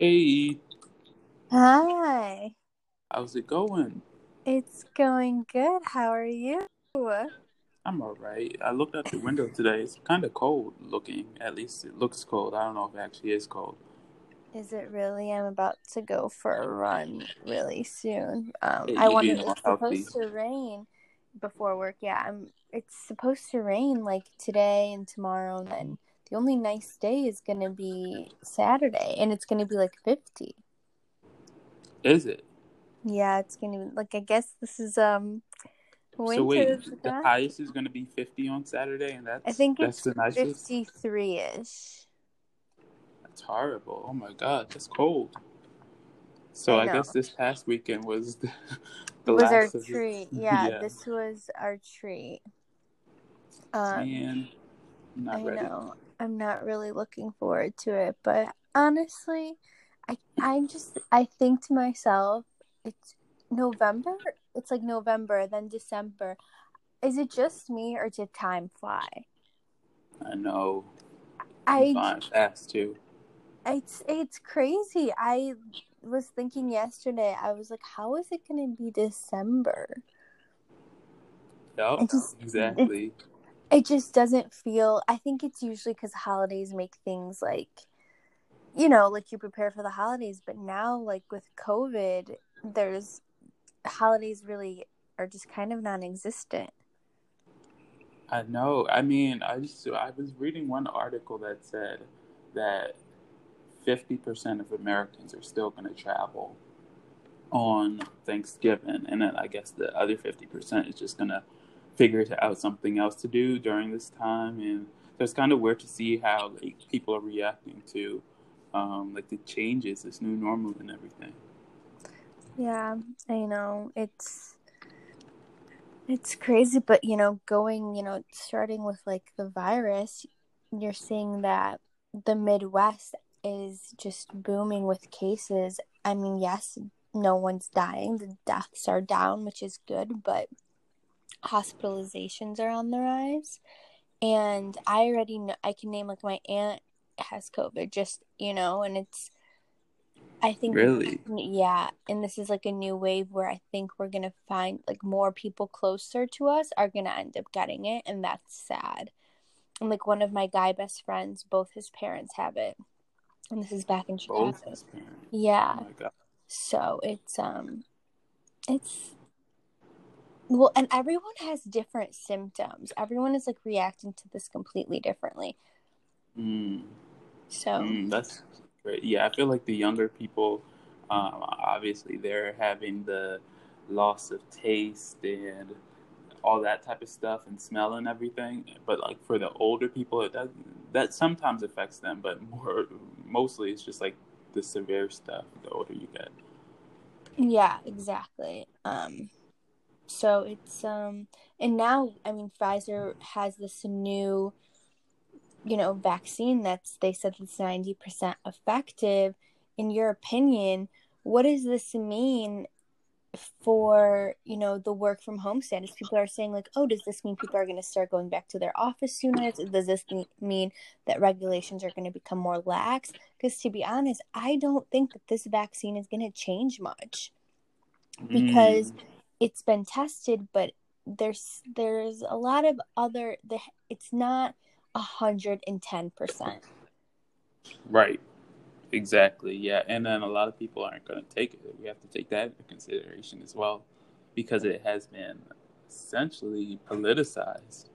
Hey, Hi, how's it going? it's going good. How are you? I'm all right. I looked out the window today. It's kind of cold looking. At least it looks cold. I don't know if it actually is cold. Is it really? I'm about to go for a run really soon. Um, Hey, I wanted it's healthy. supposed to rain before work. Yeah, I'm. It's supposed to rain like today and tomorrow, and then the only nice day is gonna be Saturday, and it's gonna be like 50. Is it? Yeah, it's gonna be like I guess this is um So wait, the highest is going to be 50 on Saturday, and that's I think that's it's the nicest. 53 ish. That's horrible. Oh my God, that's cold. So I I guess this past weekend was the, the was our treat. Yeah, yeah. this was our treat. Um, Man, I ready. know. I'm not really looking forward to it, but honestly, I I just I think to myself, it's November. It's like November, then December. Is it just me or did time fly? I know. I flying fast too. it's it's crazy. I was thinking yesterday. I was like, how is it going to be December? It just exactly. it just doesn't feel i think it's usually because holidays make things like you know like you prepare for the holidays but now like with covid there's holidays really are just kind of non-existent I know. I mean, I just I was reading one article that said that 50% of Americans are still going to travel on Thanksgiving, and then I guess the other 50% is just going to figure out something else to do during this time, and so it's kind of weird to see how like people are reacting to um, like the changes, this new normal, and everything. yeah i know it's it's crazy but you know going you know starting with like the virus you're seeing that the midwest is just booming with cases i mean yes no one's dying the deaths are down which is good but hospitalizations are on the rise. And i already know i can name like my aunt has covid just you know and it's i think Really? yeah. And this is like a new wave where i think we're gonna find like more people closer to us are gonna end up getting it and that's sad. And like one of my guy best friends both his parents have it. And this is back in chicago yeah. Oh so it's um it's well and everyone has different symptoms everyone is like reacting to this completely differently Mm. so Mm, that's great. Yeah, I feel like the younger people, um, obviously, they're having the loss of taste and all that type of stuff and smell and everything. But like for the older people, it does that sometimes affects them, but more mostly it's just like the severe stuff. The older you get. yeah exactly um so it's um and now i mean pfizer has this new you know vaccine that's they said it's 90% effective. In your opinion what does this mean for you know the work from home status people are saying like oh does this mean people are going to start going back to their office sooner does this mean that regulations are going to become more lax? Because to be honest i don't think that this vaccine is going to change much. Because Mm, it's been tested but there's there's a lot of other the it's not a hundred and ten percent right. Exactly. Yeah, and then a lot of people aren't going to take it. We have to take that into consideration as well, because it has been essentially politicized.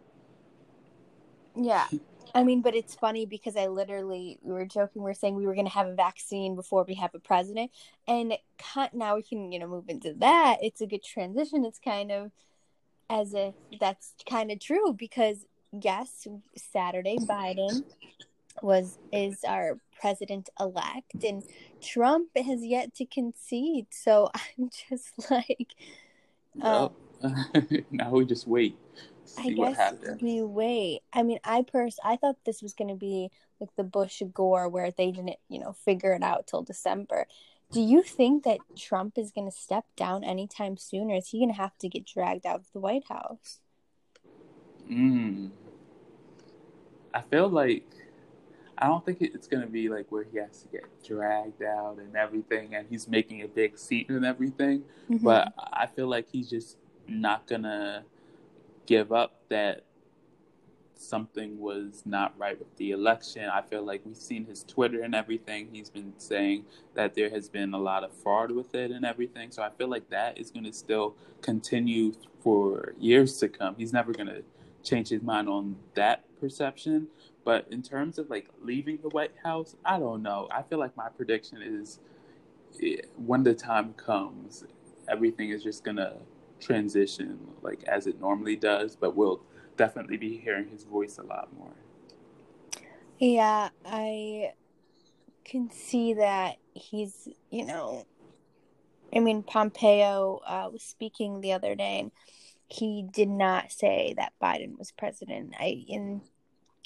yeah i mean but it's funny because i literally we were joking we are saying we were going to have a vaccine before we have a president and cut now we can you know move into that it's a good transition it's kind of as if that's kind of true because yes saturday biden was is our president elect and Trump has yet to concede. So I'm just like um Yep. now we just wait, I see what guess happens. we wait. I mean, I pers I thought this was going to be like the Bush Gore where they didn't, you know, figure it out till December. Do you think that Trump is going to step down anytime soon or is he going to have to get dragged out of the White House? Mm. I feel like I don't think it's going to be like where he has to get dragged out and everything, and he's making a big scene and everything. Mm-hmm. But I feel like he's just not going to give up that something was not right with the election. I feel like we've seen his Twitter and everything. He's been saying that there has been a lot of fraud with it and everything. So I feel like that is going to still continue for years to come. He's never going to change his mind on that perception. But in terms of like leaving the White House, I don't know. I feel like my prediction is eh, when the time comes, everything is just going to transition like as it normally does, but we'll definitely be hearing his voice a lot more. Yeah, I can see that he's, you know, I mean, Pompeo uh, was speaking the other day, and he did not say that Biden was president. I in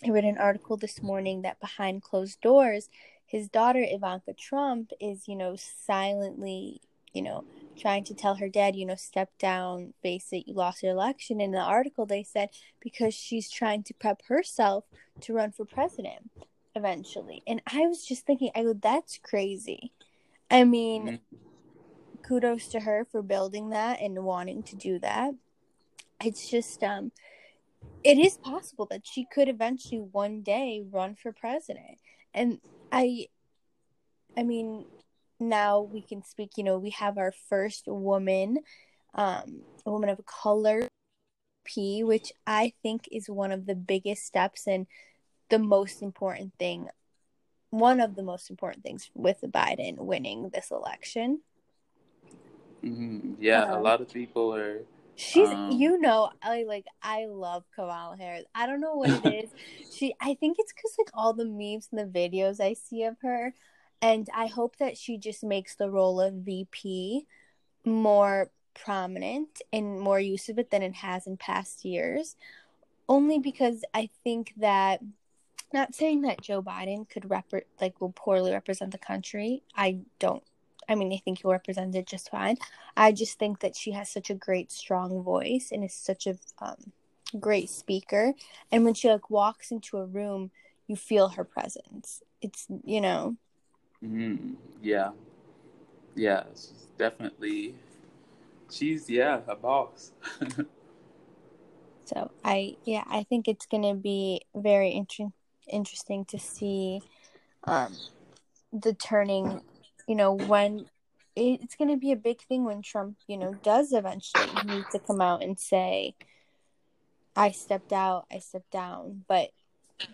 I read an article this morning that behind closed doors, his daughter Ivanka Trump is, you know, silently, you know, trying to tell her dad, you know, step down, face it, you lost your election. In the article, they said because she's trying to prep herself to run for president eventually. And I was just thinking, I go, that's crazy. I mean, mm-hmm. kudos to her for building that and wanting to do that. It's just, um, it is possible that she could eventually one day run for president. And I, I mean, now we can speak you know we have our first woman um a woman of color p which i think is one of the biggest steps and the most important thing one of the most important things with biden winning this election mm-hmm. yeah um, a lot of people are She's, um, you know, I like, I love Kamala Harris. I don't know what it is. she, I think it's because like all the memes and the videos I see of her, and I hope that she just makes the role of VP more prominent and more use of it than it has in past years. Only because I think that not saying that Joe Biden could rep like will poorly represent the country. I don't I mean, I think he'll represent it just fine. I just think that she has such a great, strong voice and is such a um, great speaker. And when she like walks into a room, you feel her presence. It's you know, Mm, yeah, yeah, she's definitely. She's yeah, a boss. so I yeah, I think it's gonna be very inter- interesting to see, um, the turning. You know when it's going to be a big thing when Trump, you know, does eventually need to come out and say, I stepped out, I stepped down. But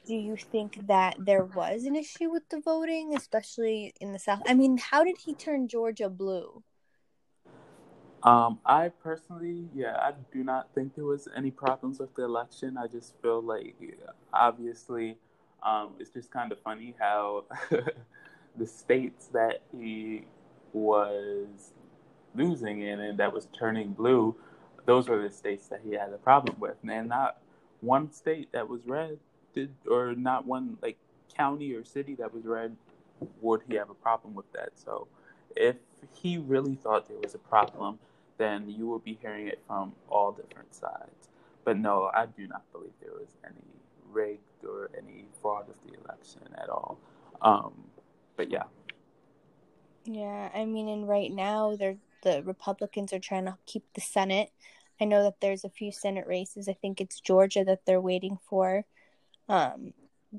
do you think that there was an issue with the voting, especially in the South? I mean, how did he turn Georgia blue? Um, I personally, yeah, I do not think there was any problems with the election. I just feel like, obviously, um, it's just kind of funny how the states that he was losing in and that was turning blue, those were the states that he had a problem with, and not one state that was red or not one like county or city that was red, would he have a problem with that? So, if he really thought there was a problem, then you will be hearing it from all different sides. But no, I do not believe there was any rigged or any fraud of the election at all. Um, but yeah. Yeah, I mean, and right now they're the Republicans are trying to keep the Senate. I know that there's a few Senate races. I think it's Georgia that they're waiting for um,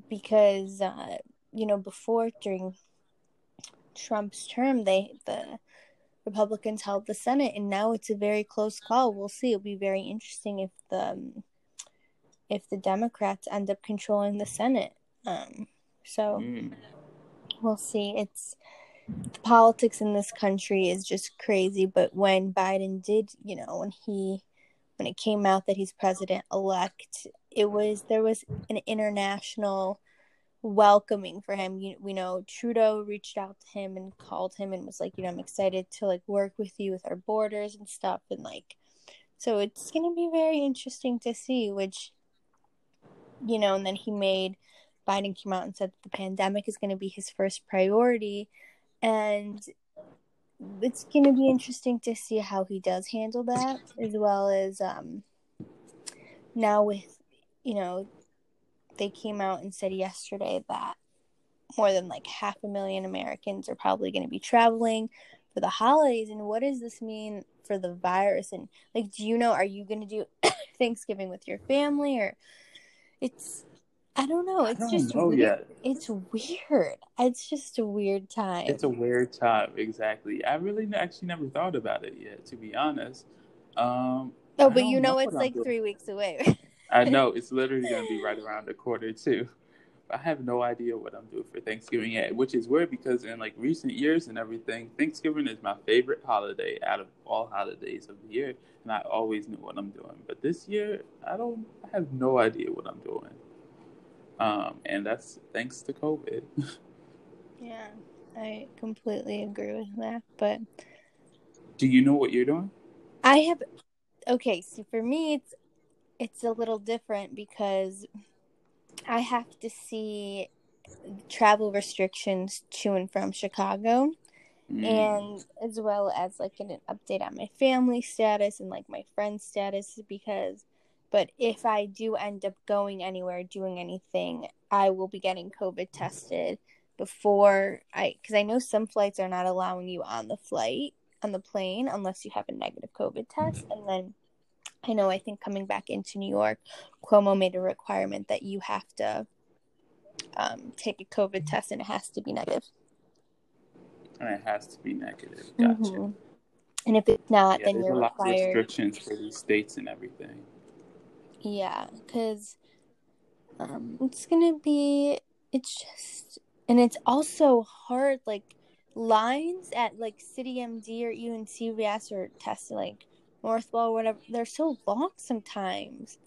because uh, you know before during Trump's term, they the Republicans held the Senate, and now it's a very close call. We'll see. It'll be very interesting if the um, if the Democrats end up controlling the Senate. Um, so mm. we'll see. It's the politics in this country is just crazy. But when Biden did, you know, when he when it came out that he's president elect, it was there was an international welcoming for him. You, we know Trudeau reached out to him and called him and was like, you know, I'm excited to like work with you with our borders and stuff and like so it's going to be very interesting to see which you know, and then he made Biden came out and said the pandemic is going to be his first priority and it's going to be interesting to see how he does handle that as well as um now with you know, they came out and said yesterday that more than like half a million Americans are probably going to be traveling for the holidays. And what does this mean for the virus? And like, do you know, are you going to do Thanksgiving with your family or it's, I don't know. It's don't just know weird. yet. It's weird. It's just a weird time. It's a weird time, exactly. I really actually never thought about it yet, to be honest. Um, oh, I but you know, what it's like doing. three weeks away. I know it's literally going to be right around the corner too. I have no idea what I'm doing for Thanksgiving yet, which is weird because in like recent years and everything, Thanksgiving is my favorite holiday out of all holidays of the year, and I always knew what I'm doing. But this year, I don't. I have no idea what I'm doing. Um, and that's thanks to COVID. yeah, I completely agree with that. But Do you know what you're doing? I have okay, so for me it's it's a little different because I have to see travel restrictions to and from Chicago Mm. and as well as like an update on my family status and like my friend status because but if I do end up going anywhere doing anything, I will be getting COVID tested before I because I know some flights are not allowing you on the flight on the plane unless you have a negative COVID test and then I know I think coming back into New York, Cuomo made a requirement that you have to um, take a COVID test and it has to be negative. and it has to be negative. Gotcha. Mhm. And if it's not, Yeah, then you're a lot of required. restrictions for these states and everything. Yeah, because um, it's gonna be. It's just, and it's also hard. Like lines at like City MD or even CVS or testing like Northwell or whatever. They're so long sometimes,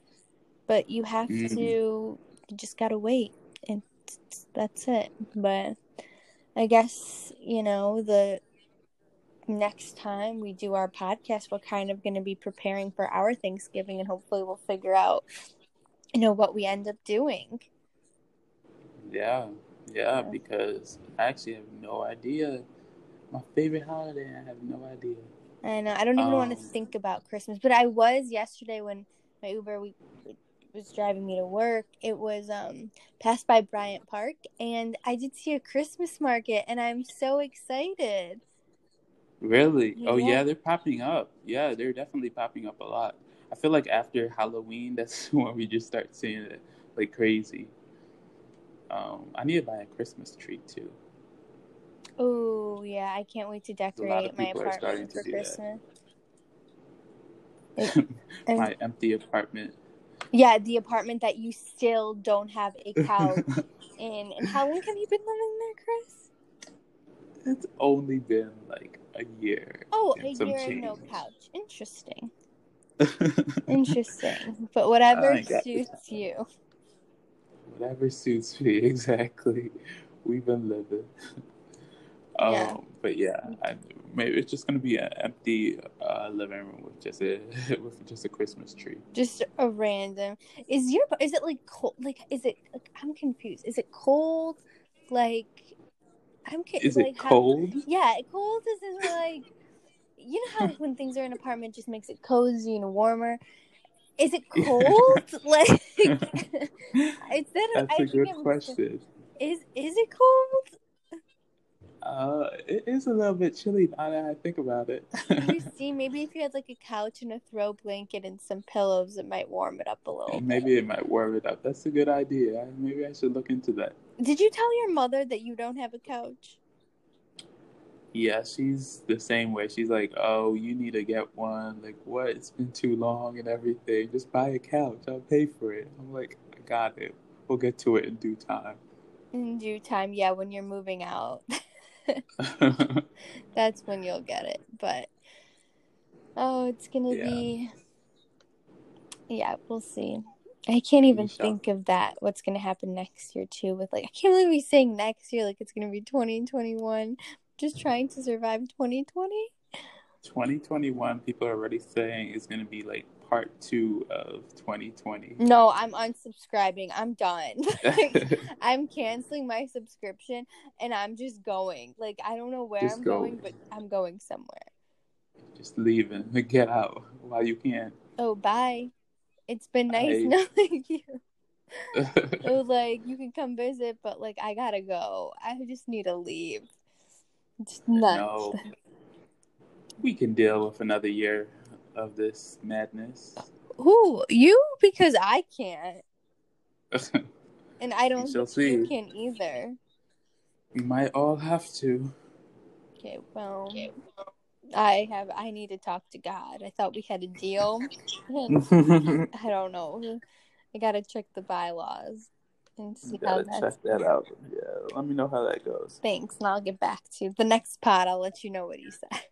but you have Mhm. to. You just gotta wait, and that's it. But I guess you know the next time we do our podcast, we're kind of going to be preparing for our Thanksgiving, and hopefully we'll figure out, you know, what we end up doing. Yeah, yeah, Yeah. because I actually have no idea. My favorite holiday, I have no idea. And uh, I don't even want to Um, think about Christmas, but I was yesterday when my Uber we was driving me to work. It was um passed by Bryant Park, and I did see a Christmas market, and I'm so excited. Really? Oh Yeah. yeah, they're popping up. Yeah, they're definitely popping up a lot. I feel like after Halloween, that's when we just start seeing it like crazy. Um, I need to buy a Christmas tree too. Oh yeah, I can't wait to decorate my people are starting apartment for. Christmas. It- and- My empty apartment. Yeah, the apartment that you still don't have a couch in. And how long have you been living there, Chris? It's only been like a year. Oh, a some year and no couch. Interesting. Interesting. But whatever I got suits you. Whatever suits me, exactly. We've been living. Um, Yeah. But yeah, I, maybe it's just gonna be an empty uh, living room with just a with just a Christmas tree. Just a random. Is your is it like cold? Like is it? Like, I'm confused. Is it cold? Like I'm. Is like, it how- cold? Yeah, cold is in like you know how when things are in an apartment just makes it cozy and warmer. Is it cold? like it's that That's I a think good question. Is is it cold? It is a little bit chilly now that I think about it. You see, maybe if you had like a couch and a throw blanket and some pillows, it might warm it up a little. Maybe it might warm it up. That's a good idea. Maybe I should look into that. Did you tell your mother that you don't have a couch? Yeah, she's the same way. She's like, "Oh, you need to get one. Like, what? It's been too long and everything. Just buy a couch. I'll pay for it." I'm like, "I got it. We'll get to it in due time." In due time, yeah, when you're moving out, that's when you'll get it. But oh, it's gonna Yeah. be. Yeah, we'll see. I can't even think of that. What's gonna happen next year too? With like, I can't believe we saying next year like it's gonna be 2021. Just trying to survive 2020. 2021, people are already saying is going to be like part two of 2020. No, I'm unsubscribing. I'm done. Like, I'm canceling my subscription and I'm just going. Like I don't know where Just I'm go. going, but I'm going somewhere. Just leaving. Get out while you can. Oh, bye. It's been nice Bye. knowing you. it was oh, like you can come visit, but like I gotta go. I just need to leave. It's nuts. no, we can deal with another year of this madness. Who you? Because I can't, and I don't shall think you see. can either. we might all have to. Okay, well, I have. I need to talk to God. I thought we had a deal. I don't know. I gotta check the bylaws and see how gotta that's. check that out. Yeah, let me know how that goes. Thanks, and I'll get back to you. the next pod. I'll let you know what he said.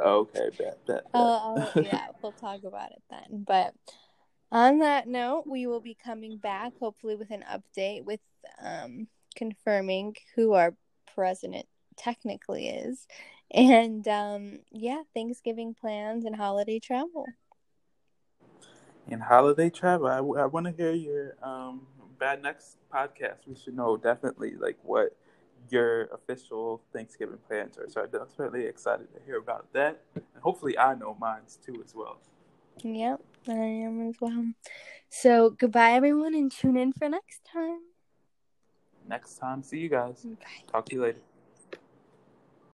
Okay, bet, bet. Uh, yeah, we'll talk about it then. But on that note, we will be coming back hopefully with an update with um, confirming who our president technically is, and um, yeah, Thanksgiving plans and holiday travel. In holiday travel, I, want to hear your um bad next podcast. We should know definitely like what your official Thanksgiving plans are. So I'm definitely excited to hear about that, and hopefully I know mine's too as well. Yep, I am as well. So goodbye, everyone, and tune in for next time. Next time, see you guys. Bye. Talk to you later.